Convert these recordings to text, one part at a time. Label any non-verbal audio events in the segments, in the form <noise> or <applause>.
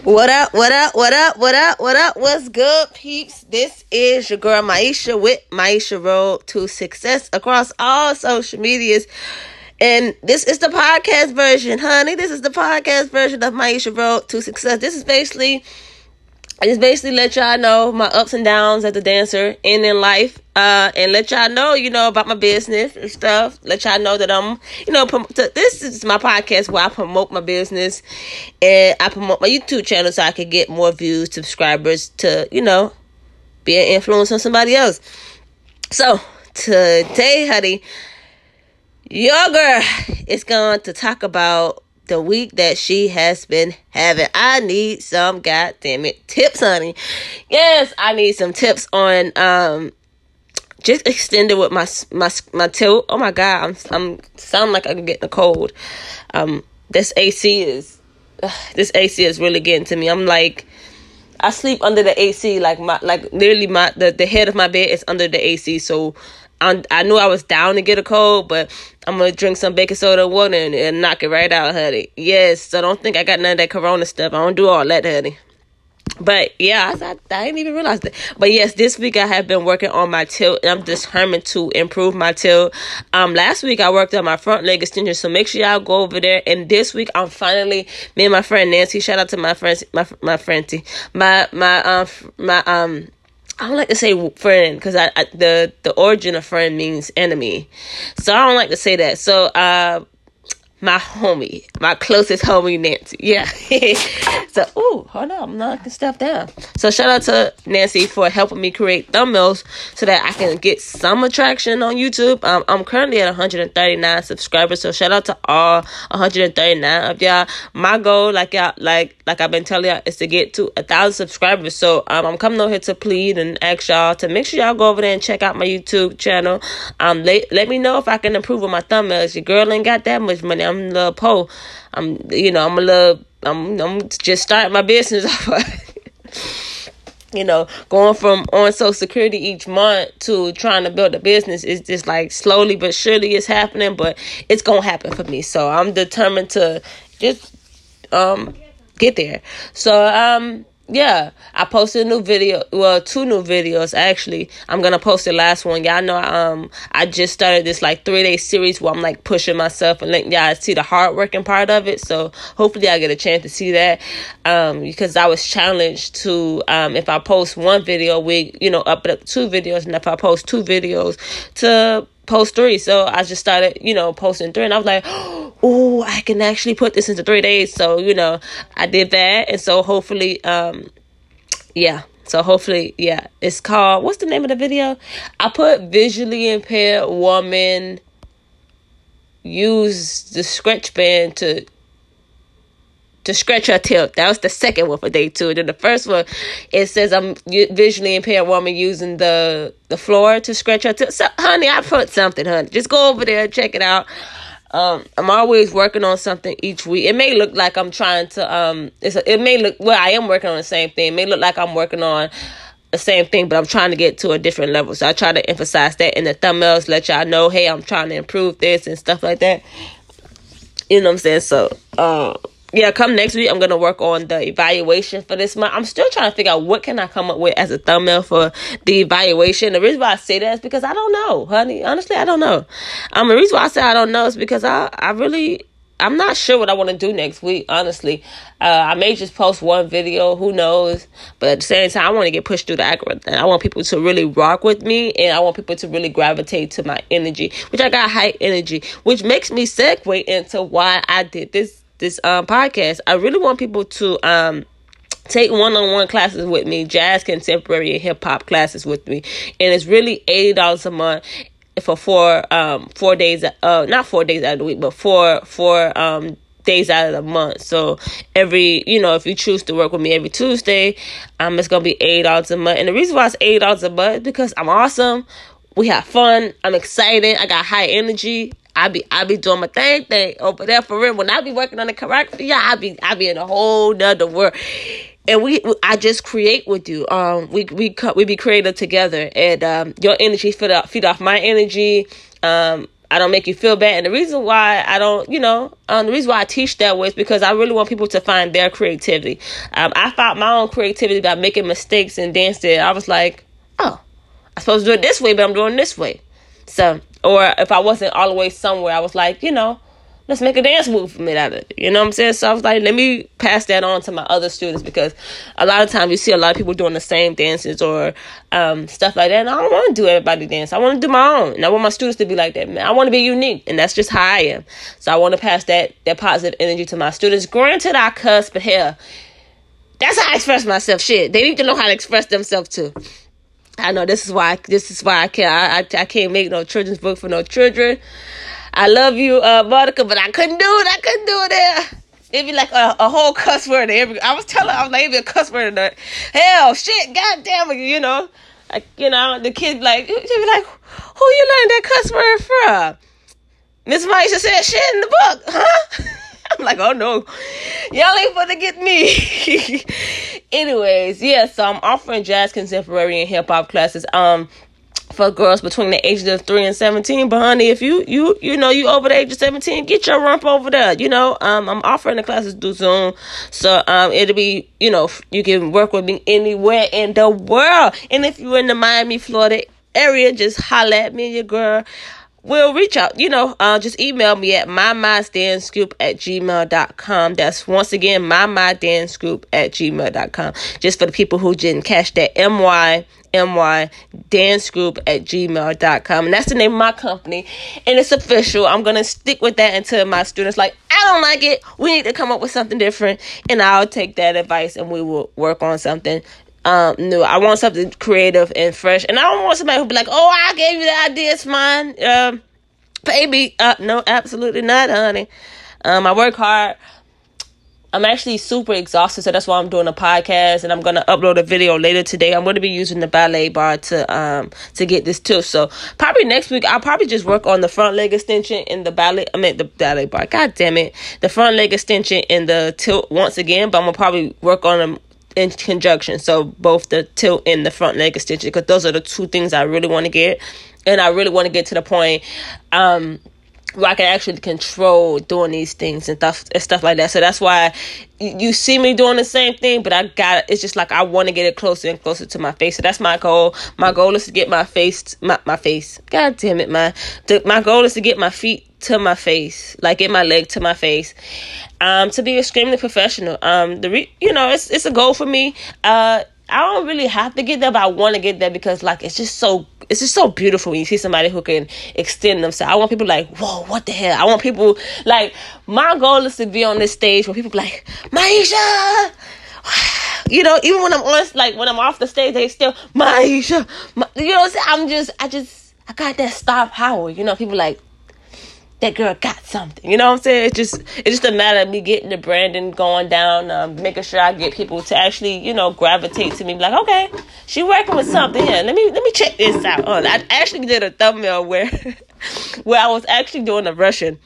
What up, what up, what up, what up, what up, what's good, peeps? This is your girl Myesha with Myesha Road to Success across all social medias. And this is the podcast version, honey. This is the podcast version of Myesha Road to Success. This is basically I just basically let y'all know my ups and downs as a dancer and in life, uh, and let y'all know, you know, about my business and stuff. Let y'all know that I'm, you know, prom- this is my podcast where I promote my business and I promote my YouTube channel so I can get more views, subscribers to, you know, be an influence on somebody else. So today, honey, your girl is going to talk about the week that she has been having. I need some goddamn it tips, honey. Yes, I need some tips on um just extended with my my my tilt. Oh my god, I'm I'm sound like I'm getting a cold. Um, this AC is uh, <sighs> this AC is really getting to me. I'm like. I sleep under the AC, like my, like literally my the, the head of my bed is under the AC, so I, I knew I was down to get a cold, but I'm gonna drink some baking soda water and, and knock it right out, honey. Yes, so don't think I got none of that corona stuff. I don't do all that, honey. But yeah, I, I, I didn't even realize that. But yes, this week I have been working on my tilt, and I'm determined to improve my tilt. Um, last week I worked on my front leg extension, so make sure y'all go over there. And this week I'm finally me and my friend Nancy. Shout out to my friend, my my friendy, my my um my um I don't like to say friend because I, I, the the origin of friend means enemy, so I don't like to say that. So uh, my homie, my closest homie, Nancy. Yeah. <laughs> so, ooh, hold on, I'm knocking stuff down. So, shout out to Nancy for helping me create thumbnails so that I can get some attraction on YouTube. Um, I'm currently at 139 subscribers, so shout out to all 139 of y'all. My goal, like y'all, like like I've been telling y'all, is to get to a thousand subscribers. So, um, I'm coming over here to plead and ask y'all to make sure y'all go over there and check out my YouTube channel. Um, let let me know if I can improve on my thumbnails. Your girl ain't got that much money. I'm a little po. I'm you know I'm a little I'm I'm just starting my business <laughs> you know, going from on Social Security each month to trying to build a business is just like slowly but surely it's happening, but it's gonna happen for me. So I'm determined to just um get there. So um yeah, I posted a new video. Well, two new videos actually. I'm gonna post the last one. Y'all know, um, I just started this like three day series where I'm like pushing myself and letting y'all see the hard working part of it. So hopefully, I get a chance to see that. Um, because I was challenged to, um, if I post one video, we, you know, up up two videos, and if I post two videos, to post three. So I just started, you know, posting three, and I was like, <gasps> oh, I can actually put this into three days. So you know, I did that, and so hopefully, um, yeah. So hopefully, yeah, it's called. What's the name of the video? I put visually impaired woman use the scratch band to to scratch her tilt. That was the second one for day two. And then the first one, it says I'm visually impaired woman using the the floor to scratch her tilt. So, honey, I put something, honey. Just go over there and check it out. Um, I'm always working on something each week. It may look like I'm trying to um, it's a, it may look well. I am working on the same thing. It may look like I'm working on the same thing, but I'm trying to get to a different level. So I try to emphasize that in the thumbnails, let y'all know, hey, I'm trying to improve this and stuff like that. You know what I'm saying? So, um, yeah, come next week, I'm gonna work on the evaluation for this month. I'm still trying to figure out what can I come up with as a thumbnail for the evaluation. The reason why I say that is because I don't know, honey. Honestly, I don't know. Um, the reason why I say I don't know is because I, I really, I'm not sure what I want to do next week. Honestly, uh, I may just post one video. Who knows? But at the same time, I want to get pushed through the algorithm. I want people to really rock with me, and I want people to really gravitate to my energy, which I got high energy, which makes me segue into why I did this this um, podcast, I really want people to um, take one-on-one classes with me, jazz, contemporary, and hip hop classes with me, and it's really eighty dollars a month for four um four days uh not four days out of the week, but four four um days out of the month. So every, you know, if you choose to work with me every Tuesday, um, it's gonna be eight dollars a month. And the reason why it's eight dollars a month is because I'm awesome. We have fun. I'm excited. I got high energy. I be I be doing my thing thing over there for real. When I be working on the choreography, yeah, I be I be in a whole nother world. And we, I just create with you. Um, we we we be creative together, and um, your energy feed off feed off my energy. Um, I don't make you feel bad. And the reason why I don't, you know, um, the reason why I teach that way is because I really want people to find their creativity. Um, I found my own creativity by making mistakes and dancing. I was like, oh, I'm supposed to do it this way, but I'm doing this way. So, or if I wasn't all the way somewhere, I was like, you know, let's make a dance movement out of it. You know what I'm saying? So I was like, let me pass that on to my other students because a lot of times you see a lot of people doing the same dances or um, stuff like that. And I don't want to do everybody dance. I want to do my own. And I want my students to be like that, man. I want to be unique. And that's just how I am. So I want to pass that, that positive energy to my students. Granted, I cuss, but hell, that's how I express myself. Shit. They need to know how to express themselves too. I know this is why this is why I can't I, I, I can't make no children's book for no children. I love you, uh, Monica, but I couldn't do it. I couldn't do it. It'd be like a, a whole cuss word. Every I was telling, I was like, it'd be a cuss word there. Hell, shit, goddamn it, you know. Like, you know, the kid like, she'd be like, who you learned that cuss word from? Miss Myesha said shit in the book, huh? <laughs> <laughs> I'm like, oh no, y'all ain't gonna get me. <laughs> Anyways, yeah, so I'm offering jazz, contemporary, and hip hop classes. Um, for girls between the ages of three and seventeen. But honey, if you you you know you over the age of seventeen, get your rump over there. You know, um, I'm offering the classes through Zoom, so um, it'll be you know you can work with me anywhere in the world. And if you're in the Miami, Florida area, just holla at me, your girl will reach out. You know, uh, just email me at mymydancegroup at gmail.com. That's once again, mymydancegroup at gmail.com. Just for the people who didn't catch that, M-Y my dance group at gmail.com and that's the name of my company and it's official i'm gonna stick with that until my students like i don't like it we need to come up with something different and i'll take that advice and we will work on something um new. I want something creative and fresh. And I don't want somebody who be like, Oh, I gave you the idea, it's mine. Um baby. Uh no, absolutely not, honey. Um I work hard. I'm actually super exhausted, so that's why I'm doing a podcast and I'm gonna upload a video later today. I'm gonna be using the ballet bar to um to get this too. So probably next week I'll probably just work on the front leg extension in the ballet I mean the ballet bar. God damn it. The front leg extension in the tilt once again, but I'm gonna probably work on them in conjunction. So both the tilt and the front leg extension, because those are the two things I really want to get, and I really want to get to the point um, where I can actually control doing these things and stuff and stuff like that. So that's why you see me doing the same thing, but I got it's just like I want to get it closer and closer to my face. So that's my goal. My goal is to get my face my my face. God damn it, my my goal is to get my feet to my face, like get my leg to my face, um, to be extremely professional. Um, the re- you know it's it's a goal for me. Uh, I don't really have to get there, but I want to get there because like it's just so it's just so beautiful when you see somebody who can extend themselves. I want people like, whoa, what the hell? I want people like my goal is to be on this stage where people like, Myesha <sighs> you know, even when I'm on like when I'm off the stage, they still Myesha, Ma-. you know, I'm just I just I got that star power. You know, people like that girl got something. You know what I'm saying? It's just it's just a matter of me getting the branding going down, um, making sure I get people to actually, you know, gravitate to me. Like, okay, she working with something here. Let me let me check this out. Oh, I actually did a thumbnail where <laughs> where I was actually doing a Russian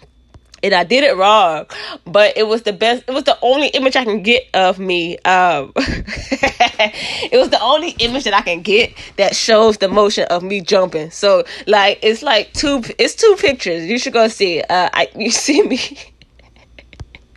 and I did it wrong, but it was the best. It was the only image I can get of me. Um, <laughs> it was the only image that I can get that shows the motion of me jumping. So like it's like two. It's two pictures. You should go see. Uh, I <laughs> you see me.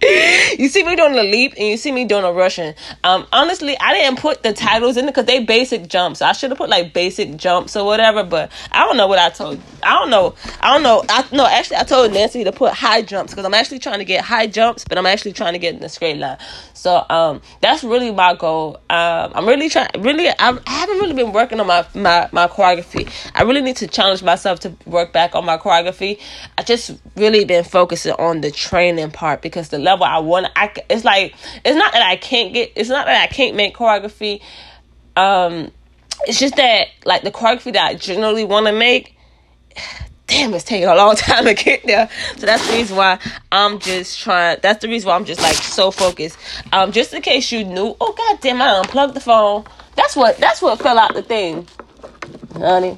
<laughs> you see me doing a leap and you see me doing a Russian. Um, honestly, I didn't put the titles in it because they basic jumps. I should have put like basic jumps or whatever, but I don't know what I told. I don't know. I don't know. I no, actually, I told Nancy to put high jumps because I'm actually trying to get high jumps, but I'm actually trying to get in the straight line. So um, that's really my goal. Um, I'm really trying. Really, I'm, I haven't really been working on my, my my choreography. I really need to challenge myself to work back on my choreography. I just really been focusing on the training part because the level I want, I it's like it's not that I can't get. It's not that I can't make choreography. Um, it's just that like the choreography that I generally want to make damn, it's taking a long <laughs> time to get there. So that's the reason why I'm just trying. That's the reason why I'm just like so focused. Um, just in case you knew. Oh god damn, I unplugged the phone. That's what. That's what fell out the thing, honey.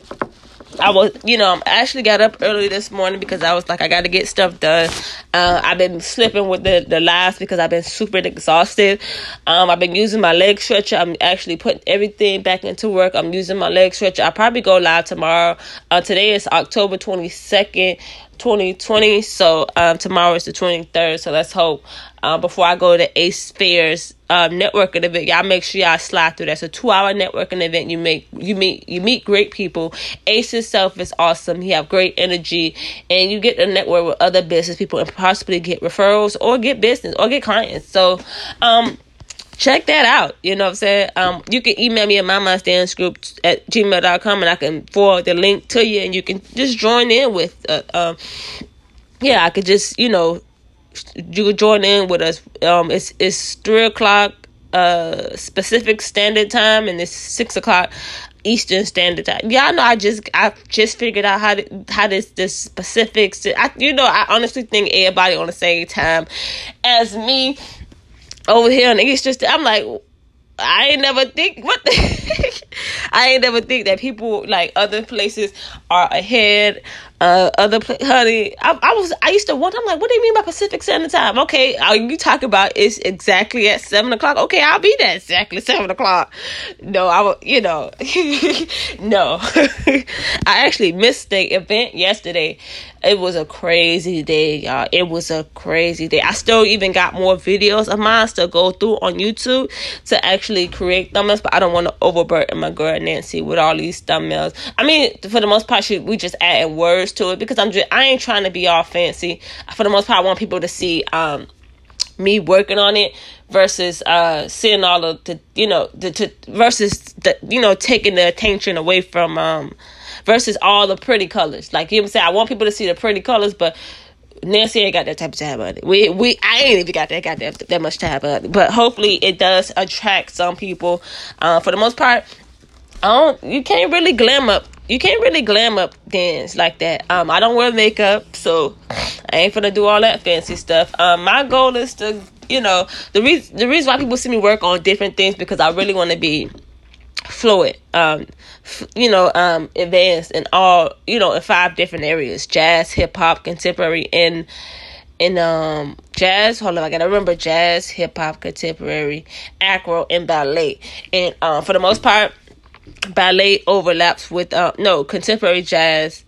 I was, you know, I actually got up early this morning because I was like, I got to get stuff done. Uh, I've been slipping with the the lives because I've been super exhausted. Um, I've been using my leg stretcher. I'm actually putting everything back into work. I'm using my leg stretcher. I'll probably go live tomorrow. Uh, today is October twenty second. 2020. So um, tomorrow is the 23rd. So let's hope uh, before I go to Ace Fairs um, networking event, y'all make sure y'all slide through. That's a two hour networking event. You make you meet you meet great people. Ace himself is awesome. He have great energy, and you get to network with other business people and possibly get referrals or get business or get clients. So, um check that out. You know what I'm saying? Um, you can email me at my mind dance group at gmail.com and I can forward the link to you and you can just join in with, uh, um, yeah, I could just, you know, you could join in with us. Um, it's, it's three o'clock, uh, Pacific standard time and it's six o'clock Eastern Standard Time. I know. I just I just figured out how to, how this this specifics. I you know I honestly think everybody on the same time as me over here East just I'm like I ain't never think what the <laughs> I ain't never think that people like other places are ahead uh, other honey, I, I, was I used to wonder. I'm like, what do you mean by Pacific Standard Time? Okay, are you talking about it's exactly at seven o'clock? Okay, I'll be there exactly seven o'clock. No, I. You know, <laughs> no. <laughs> I actually missed the event yesterday. It was a crazy day, y'all. It was a crazy day. I still even got more videos of mine to go through on YouTube to actually create thumbnails, but I don't want to overburden my girl Nancy with all these thumbnails. I mean, for the most part, she, we just adding words to it because I'm just I ain't trying to be all fancy. For the most part, I want people to see um me working on it versus uh seeing all of the you know the to, versus the you know taking the attention away from um versus all the pretty colors. Like you know what I'm saying, I want people to see the pretty colors, but Nancy ain't got that type of time on it. We we I ain't even got that got that that much time on it. But hopefully it does attract some people. Uh, for the most part, I don't. You can't really glam up you can't really glam up dance like that. Um, I don't wear makeup, so I ain't gonna do all that fancy stuff. Um, my goal is to, you know, the reason the reason why people see me work on different things because I really want to be fluid. Um, f- you know, um, advanced in all, you know, in five different areas: jazz, hip hop, contemporary, and in um jazz. Hold on, I gotta remember jazz, hip hop, contemporary, acro, and ballet. And um, for the most part ballet overlaps with uh no contemporary jazz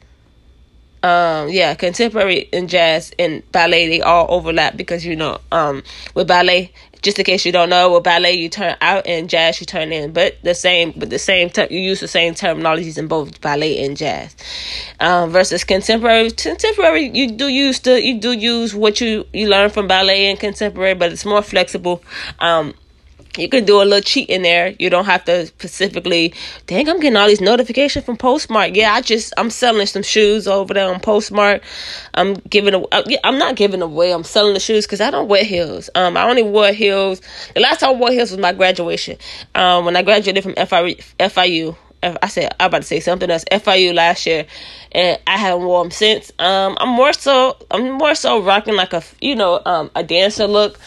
um yeah contemporary and jazz and ballet they all overlap because you know um with ballet just in case you don't know with ballet you turn out and jazz you turn in. But the same but the same ter- you use the same terminologies in both ballet and jazz. Um versus contemporary contemporary you do use the you do use what you you learn from ballet and contemporary but it's more flexible um you can do a little cheat in there. You don't have to specifically, dang, I'm getting all these notifications from Poshmark. Yeah, I just, I'm selling some shoes over there on Poshmark. I'm giving, uh, I'm not giving away, I'm selling the shoes because I don't wear heels. Um, I only wore heels. The last time I wore heels was my graduation. Um, when I graduated from FIU, FIU I said I'm about to say something else. FIU last year, and I haven't worn them since. Um, I'm more so I'm more so rocking like a you know um a dancer look,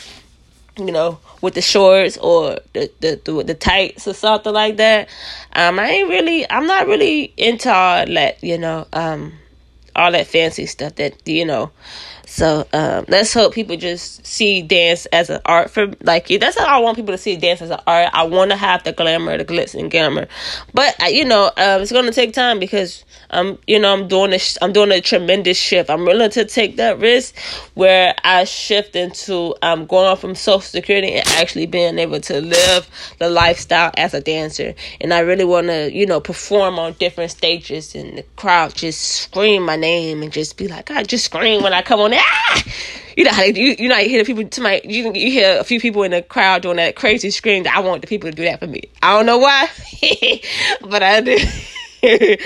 you know, with the shorts or the the the, the tights or something like that. Um, I ain't really, I'm not really into all that, you know, um, all that fancy stuff that you know so um, let's hope people just see dance as an art for like that's how I want people to see dance as an art. I want to have the glamour, the glitz and glamour, but you know uh, it's gonna take time because I'm you know I'm doing this I'm doing a tremendous shift. I'm willing to take that risk where I shift into um going from social security and actually being able to live the lifestyle as a dancer. And I really want to you know perform on different stages and the crowd just scream my name and just be like I just scream when I come on ah! You know how they, you you know you hear the people to my you you hear a few people in the crowd doing that crazy scream. That I want the people to do that for me. I don't know why, <laughs> but I do. <laughs>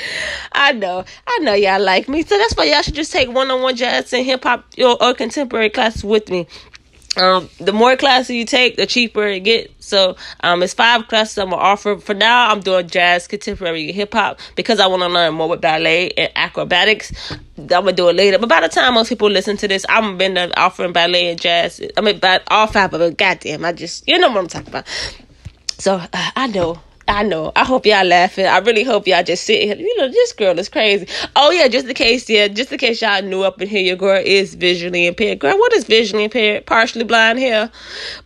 I know, I know y'all like me, so that's why y'all should just take one on one jazz and hip hop or, or contemporary classes with me um, the more classes you take, the cheaper it gets. So, um, it's five classes I'm gonna offer. For now, I'm doing jazz, contemporary, hip hop because I want to learn more with ballet and acrobatics. I'm gonna do it later. But by the time most people listen to this, I'm been offering ballet and jazz. I mean, all five of them. Goddamn, I just you know what I'm talking about. So uh, I know I know. I hope y'all laughing. I really hope y'all just sitting here. You know, this girl is crazy. Oh yeah, just in case, yeah, just in case y'all knew up in here, your girl is visually impaired. Girl, what is visually impaired? Partially blind here.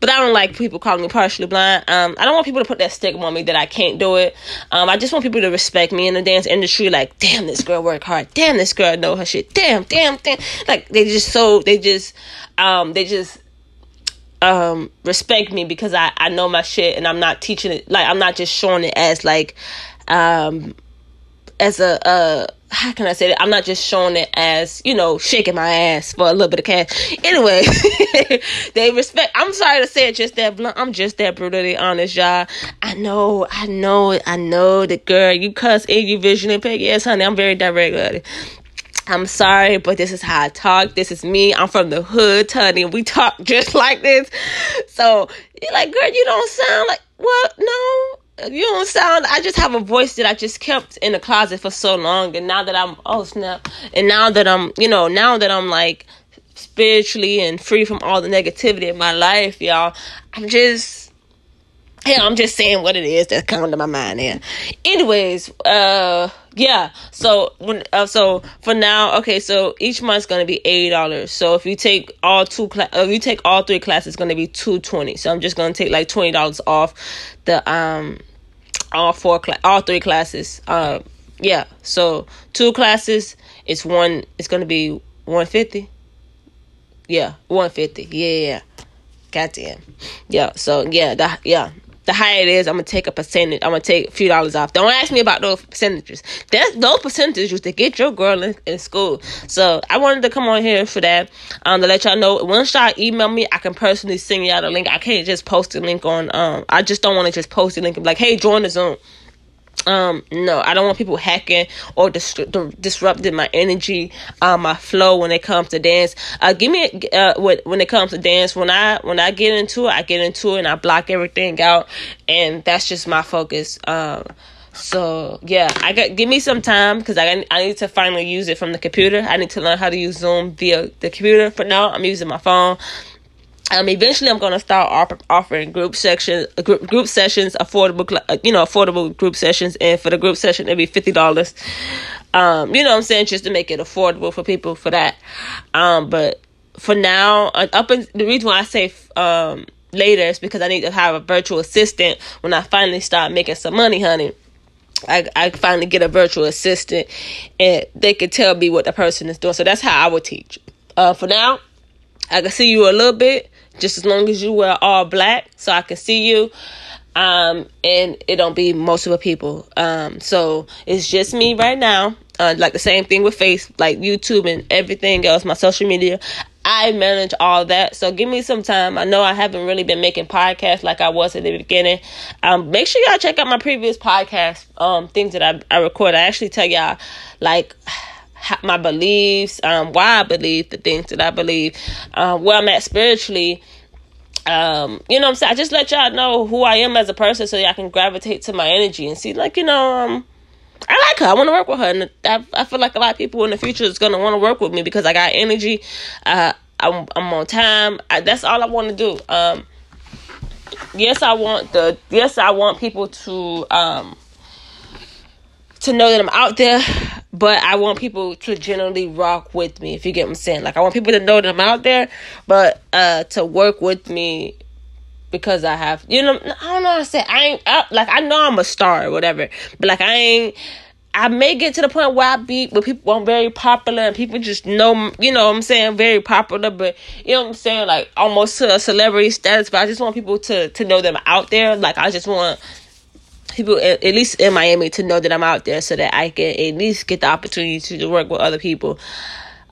But I don't like people calling me partially blind. Um, I don't want people to put that stigma on me that I can't do it. Um, I just want people to respect me in the dance industry. Like, damn, this girl work hard. Damn, this girl know her shit. Damn, damn, damn. Like they just so they just um they just um respect me because I I know my shit and I'm not teaching it like I'm not just showing it as like um as a uh how can I say that? I'm not just showing it as, you know, shaking my ass for a little bit of cash. Anyway, <laughs> they respect. I'm sorry to say it just that blunt. I'm just that brutally honest, y'all. I know, I know, I know the girl, you cuss and you vision and pick. Yes, honey, I'm very direct. I'm sorry, but this is how I talk. This is me. I'm from the hood, honey. We talk <laughs> just like this. So you're like, girl, you don't sound like what? No, you don't sound. I just have a voice that I just kept in the closet for so long, and now that I'm oh snap, and now that I'm you know now that I'm like spiritually and free from all the negativity in my life, y'all, I'm just yeah, I'm just saying what it is that's coming to my mind here. Anyways, uh, yeah. So when uh, so for now, okay. So each month's gonna be eighty dollars. So if you take all two class, if you take all three classes, it's gonna be two twenty. So I'm just gonna take like twenty dollars off the um all four class, all three classes. Uh, yeah. So two classes, it's one. It's gonna be one fifty. Yeah, one fifty. Yeah, yeah. Goddamn. Yeah. So yeah, that yeah the higher it is, I'm gonna take a percentage. I'm gonna take a few dollars off. Don't ask me about those percentages. That's those percentages to get your girl in, in, school. So I wanted to come on here for that. Um, to let y'all know once y'all email me, I can personally send y'all the link. I can't just post a link on. Um, I just don't want to just post a link and be like, hey, join the Zoom um no i don't want people hacking or dis- disrupting my energy uh, my flow when it comes to dance. Uh give me uh when it comes to dance when i when i get into it i get into it and i block everything out and that's just my focus. Um so yeah i got give me some time because I, I need to finally use it from the computer. I need to learn how to use zoom via the computer. For now i'm using my phone um, eventually, I'm gonna start offering group sections, group group sessions, affordable, uh, you know, affordable group sessions, and for the group session, it'll be fifty dollars. Um, you know, what I'm saying just to make it affordable for people for that. Um, but for now, uh, up in, the reason why I say um later is because I need to have a virtual assistant when I finally start making some money, honey. I, I finally get a virtual assistant and they can tell me what the person is doing. So that's how I would teach. Uh, for now, I can see you a little bit, just as long as you wear all black, so I can see you. Um, and it don't be most of the people. Um, so it's just me right now. Uh, like the same thing with face, like YouTube and everything else, my social media. I manage all that. So give me some time. I know I haven't really been making podcasts like I was at the beginning. Um, make sure y'all check out my previous podcast, um, things that I, I record. I actually tell y'all like my beliefs, um, why I believe the things that I believe, uh, where I'm at spiritually. Um, you know I'm saying? I just let y'all know who I am as a person so y'all can gravitate to my energy and see, like, you know, um, I like her. I want to work with her. And I, I feel like a lot of people in the future is going to want to work with me because I got energy. Uh, I'm, I'm on time. I, that's all I want to do. Um, yes, I want the, yes, I want people to, um, to know that I'm out there, but I want people to generally rock with me, if you get what I'm saying. Like I want people to know that I'm out there, but uh to work with me because I have you know I don't know to say I ain't I, like I know I'm a star or whatever, but like I ain't I may get to the point where I be where people I'm very popular and people just know you know what I'm saying very popular, but you know what I'm saying like almost to a celebrity status. But I just want people to to know them out there. Like I just want people at least in Miami to know that I'm out there so that I can at least get the opportunity to work with other people.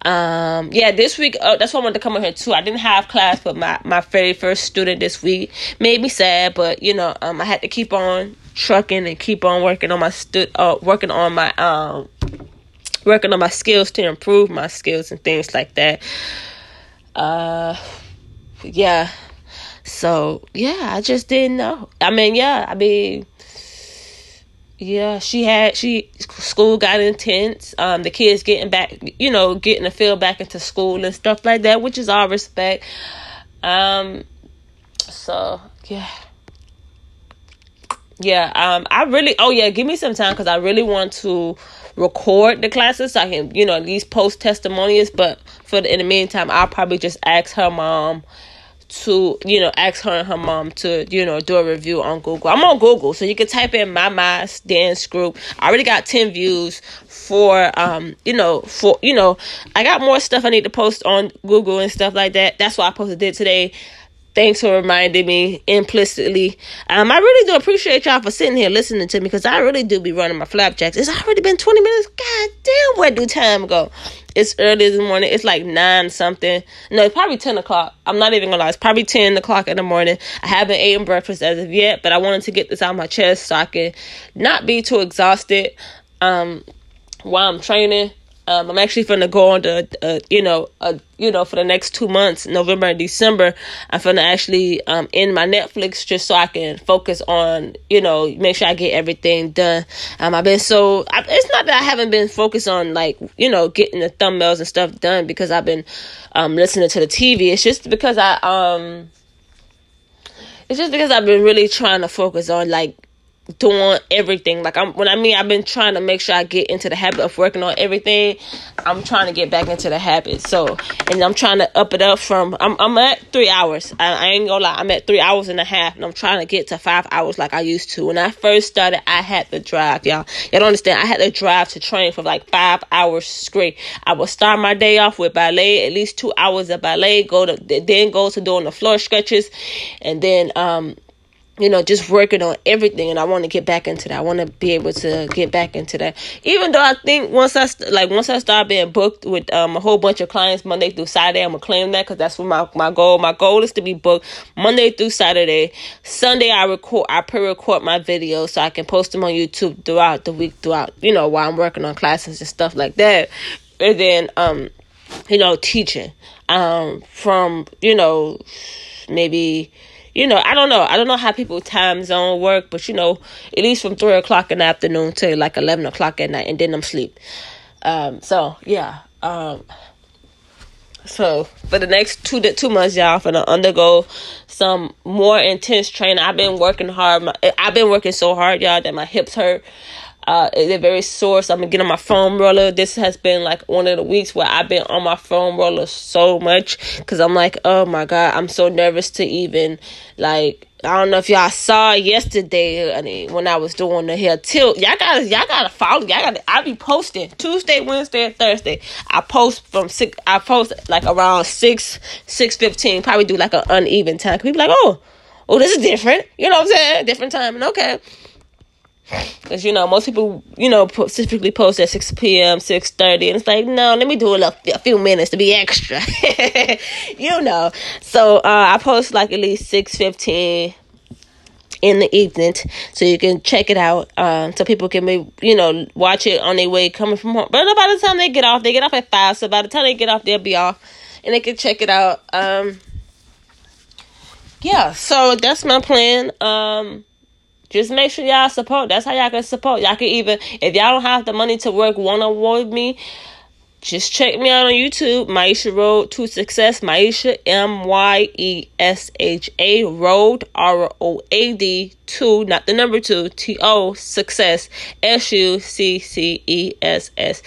Um, yeah, this week uh, that's why I wanted to come on here too. I didn't have class, but my my very first student this week made me sad, but you know, um, I had to keep on trucking and keep on working on my stu- uh, working on my um working on my skills to improve my skills and things like that. Uh, yeah. So yeah, I just didn't know. I mean, yeah, I mean yeah, she had she school got intense. Um, the kids getting back, you know, getting the feel back into school and stuff like that, which is all respect. Um, so yeah, yeah, um, I really, oh yeah, give me some time because I really want to record the classes so I can, you know, at least post testimonials. But for the, in the meantime, I'll probably just ask her mom to, you know, ask her and her mom to, you know, do a review on Google. I'm on Google, so you can type in my mass dance group. I already got 10 views for, um, you know, for, you know, I got more stuff I need to post on Google and stuff like that. That's why I posted it today Thanks for reminding me implicitly. Um, I really do appreciate y'all for sitting here listening to me because I really do be running my flapjacks. It's already been 20 minutes. God damn, where do time go? It's early in the morning. It's like 9 something. No, it's probably 10 o'clock. I'm not even gonna lie. It's probably 10 o'clock in the morning. I haven't eaten breakfast as of yet, but I wanted to get this out of my chest so I can not be too exhausted um, while I'm training um, I'm actually gonna go on to, uh, you know, uh, you know, for the next two months, November and December. I'm gonna actually um, end my Netflix just so I can focus on, you know, make sure I get everything done. Um, I've been so, I, it's not that I haven't been focused on like, you know, getting the thumbnails and stuff done because I've been um, listening to the TV. It's just because I, um, it's just because I've been really trying to focus on like doing everything. Like I'm when I mean I've been trying to make sure I get into the habit of working on everything. I'm trying to get back into the habit. So and I'm trying to up it up from I'm I'm at three hours. I, I ain't gonna lie, I'm at three hours and a half and I'm trying to get to five hours like I used to. When I first started I had to drive, y'all. Y'all don't understand. I had to drive to train for like five hours straight. I would start my day off with ballet, at least two hours of ballet, go to then go to doing the floor stretches and then um you know, just working on everything, and I want to get back into that. I want to be able to get back into that. Even though I think once I st- like once I start being booked with um, a whole bunch of clients Monday through Saturday, I'm gonna claim that because that's what my my goal. My goal is to be booked Monday through Saturday. Sunday I record, I pre-record my videos so I can post them on YouTube throughout the week, throughout you know while I'm working on classes and stuff like that. And then um, you know, teaching um from you know maybe you know, I don't know. I don't know how people time zone work, but you know, at least from three o'clock in the afternoon to like eleven o'clock at night, and then I'm sleep. Um, so yeah. Um, so for the next two to two months, y'all, I'm gonna undergo some more intense training. I've been working hard. My, I've been working so hard, y'all, that my hips hurt. Uh, they're very sore, so I'm gonna get on my foam roller. This has been like one of the weeks where I've been on my foam roller so much because I'm like, oh my god, I'm so nervous to even like. I don't know if y'all saw yesterday I mean, when I was doing the hair tilt. Y'all gotta, y'all gotta follow. Y'all gotta. I be posting Tuesday, Wednesday, and Thursday. I post from six. I post like around six, six fifteen. Probably do like an uneven time. People like, oh, oh, this is different. You know what I'm saying? Different timing. Okay. Because, you know, most people, you know, specifically post at 6 p.m., 6.30. And it's like, no, let me do a, little, a few minutes to be extra. <laughs> you know. So uh, I post like at least 6.15 in the evening so you can check it out uh, so people can be you know watch it on their way coming from home but by the time they get off they get off at five so by the time they get off they'll be off and they can check it out um yeah so that's my plan um just make sure y'all support. That's how y'all can support. Y'all can even, if y'all don't have the money to work one on one with me, just check me out on YouTube, Myesha Road to Success. Myesha, M Y E S H A, Road, R O A D, 2, not the number 2, T O, Success, S U C C E S S.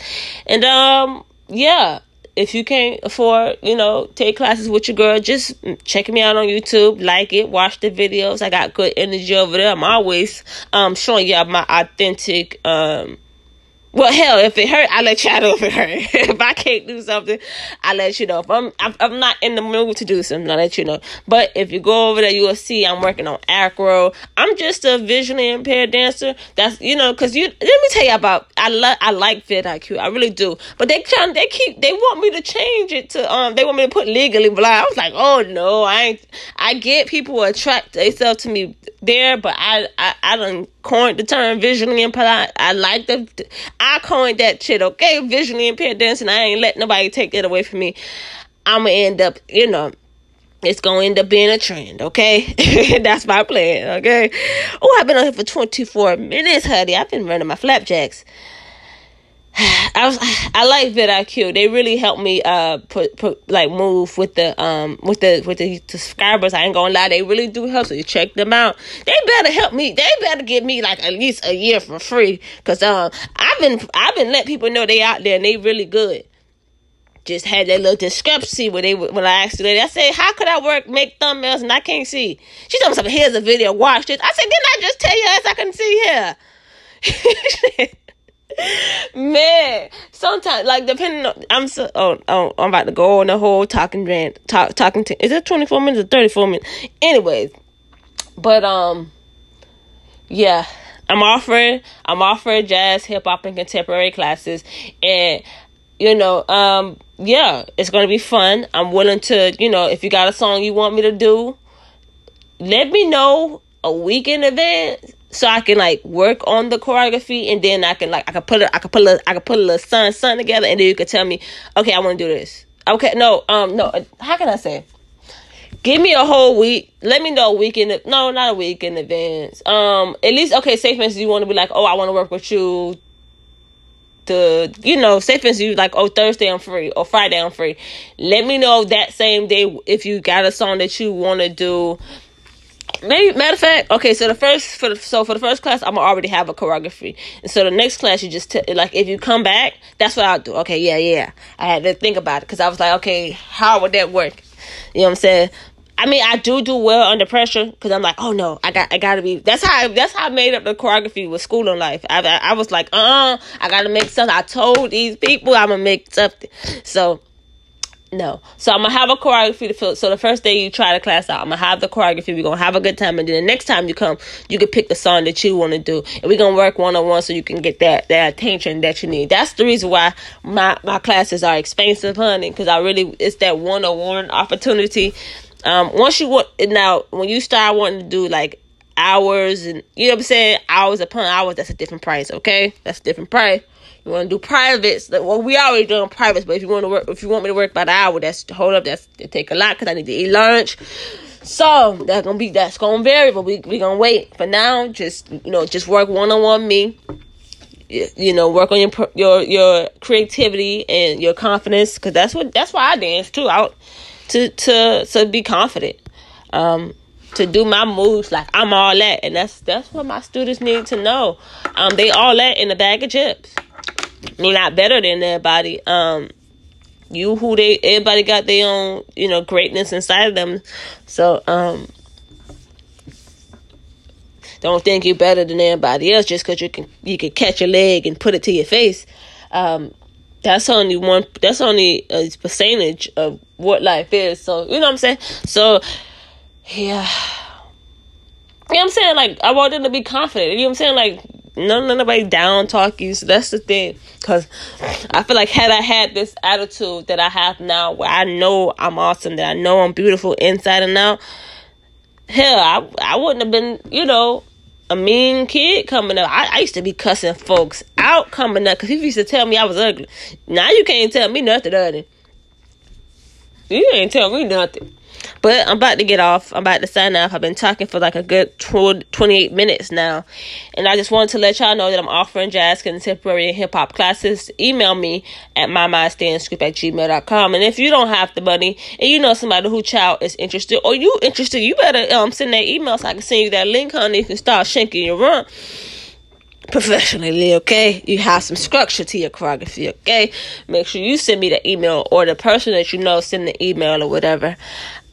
And, um, yeah, if you can't afford, you know, take classes with your girl, just check me out on YouTube, like it, watch the videos. I got good energy over there. I'm always um showing y'all my authentic um well, hell, if it hurt, I let y'all know if it hurt. <laughs> if I can't do something, I let you know. If I'm, I'm, not in the mood to do something, I let you know. But if you go over there, you will see I'm working on acro. I'm just a visually impaired dancer. That's you know, cause you. Let me tell you about. I like I like vidIQ. I really do. But they trying, they keep, they want me to change it to um. They want me to put legally blind. I was like, oh no, I ain't. I get people attract themselves to me there, but I I I don't coined the term visually impaired. I like the I coined that shit. Okay, visually impaired dancing. I ain't let nobody take that away from me. I'm gonna end up, you know. It's gonna end up being a trend, okay? <laughs> That's my plan, okay? Oh, I've been on here for 24 minutes, honey. I've been running my flapjacks. <sighs> I was I like vidIQ. They really helped me uh put, put like move with the um with the with the subscribers. I ain't gonna lie, they really do help. So you check them out. They better help me. They better give me like at least a year for free. Cause um I've been I've been letting people know they out there and they really good. Just had that little discrepancy when they when I asked the lady, I said, "How could I work make thumbnails and I can't see?" She told me something. Here's a video. Watch this. I said, "Didn't I just tell you as I can see here?" <laughs> Man, sometimes like depending on I'm so oh, oh I'm about to go on the whole talking rant talk talking to is it 24 minutes or 34 minutes? Anyways but um yeah I'm offering I'm offering jazz hip hop and contemporary classes. And you know um yeah it's gonna be fun. I'm willing to you know if you got a song you want me to do let me know a week in advance so I can like work on the choreography and then I can like I can put it I can put a I can put a little sun sun together and then you can tell me okay I want to do this. Okay no um no how can I say? Give me a whole week. Let me know a week in no not a week in advance. Um at least okay say for instance you want to be like oh I want to work with you the you know say for instance you like oh Thursday I'm free or Friday I'm free. Let me know that same day if you got a song that you want to do Maybe matter of fact, okay. So the first for the, so for the first class, I'm already have a choreography, and so the next class you just t- like if you come back, that's what I'll do. Okay, yeah, yeah. I had to think about it because I was like, okay, how would that work? You know what I'm saying? I mean, I do do well under pressure because I'm like, oh no, I got, I gotta be. That's how, I, that's how I made up the choreography with school and life. I, I, I was like, uh, I gotta make something. I told these people I'm gonna make something. So no. So I'm gonna have a choreography to fill. So the first day you try the class out, I'm gonna have the choreography. We're gonna have a good time, and then the next time you come, you can pick the song that you want to do, and we're gonna work one on one so you can get that that attention that you need. That's the reason why my my classes are expensive, honey, because I really it's that one on one opportunity. Um, once you want now, when you start wanting to do like hours and you know what I'm saying, hours upon hours, that's a different price. Okay, that's a different price. You want to do privates? Well, we already doing privates, but if you want to work, if you want me to work by the hour, that's hold up. That's it take a lot because I need to eat lunch. So that's gonna be that's gonna vary, but we we gonna wait for now. Just you know, just work one on one me. You know, work on your your your creativity and your confidence because that's what that's why I dance too. Out to to to be confident. Um, to do my moves like I'm all that, and that's that's what my students need to know. Um, they all that in a bag of chips you're not better than everybody. Um, you who they everybody got their own you know greatness inside of them. So um, don't think you're better than everybody else just because you can you can catch a leg and put it to your face. Um, that's only one. That's only a percentage of what life is. So you know what I'm saying. So yeah. You know what I'm saying? Like, I want them to be confident. You know what I'm saying? Like, none nobody down talk you. So that's the thing. Cause I feel like had I had this attitude that I have now, where I know I'm awesome, that I know I'm beautiful inside and out, hell, I I wouldn't have been, you know, a mean kid coming up. I, I used to be cussing folks out coming up because people used to tell me I was ugly. Now you can't tell me nothing, other. You ain't tell me nothing. But I'm about to get off. I'm about to sign off. I've been talking for like a good 28 minutes now. And I just wanted to let y'all know that I'm offering jazz, contemporary, and hip hop classes. Email me at mymydancegroup at gmail.com. And if you don't have the money and you know somebody who child is interested or you interested, you better um send that email so I can send you that link, honey. You can start shanking your run professionally, okay? You have some structure to your choreography, okay? Make sure you send me the email or the person that you know send the email or whatever.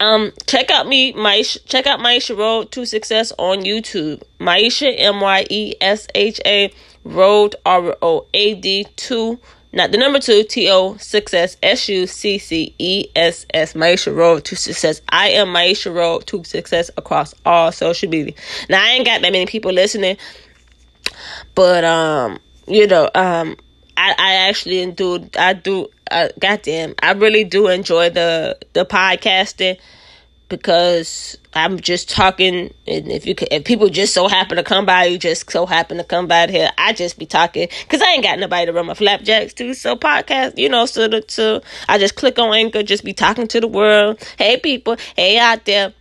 Um, check out me, Myesha, check out Myesha Road to Success on YouTube. Myesha, M Y E S H A, Road, R O A D 2, not the number 2, T O, Success, S U C C E S S, Myesha Road to Success. I am Myesha Road to Success across all social media. Now, I ain't got that many people listening, but, um, you know, um, I, I actually do, I do, uh, goddamn, I really do enjoy the the podcasting because I'm just talking, and if you if people just so happen to come by, you just so happen to come by here, I just be talking because I ain't got nobody to run my flapjacks to. So podcast, you know, so the, so I just click on Anchor, just be talking to the world. Hey people, hey out there.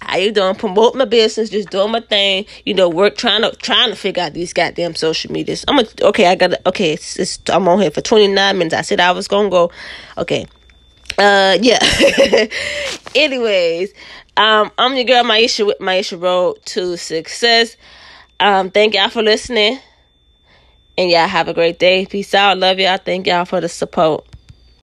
How you doing? Promote my business, just doing my thing. You know, work trying to trying to figure out these goddamn social medias. I'm a, okay. I got okay. It's, it's, I'm on here for 29 minutes. I said I was gonna go. Okay. Uh, yeah. <laughs> Anyways, um, I'm your girl Myesha with Myesha Road to Success. Um, thank y'all for listening. And y'all have a great day. Peace out. Love y'all. Thank y'all for the support.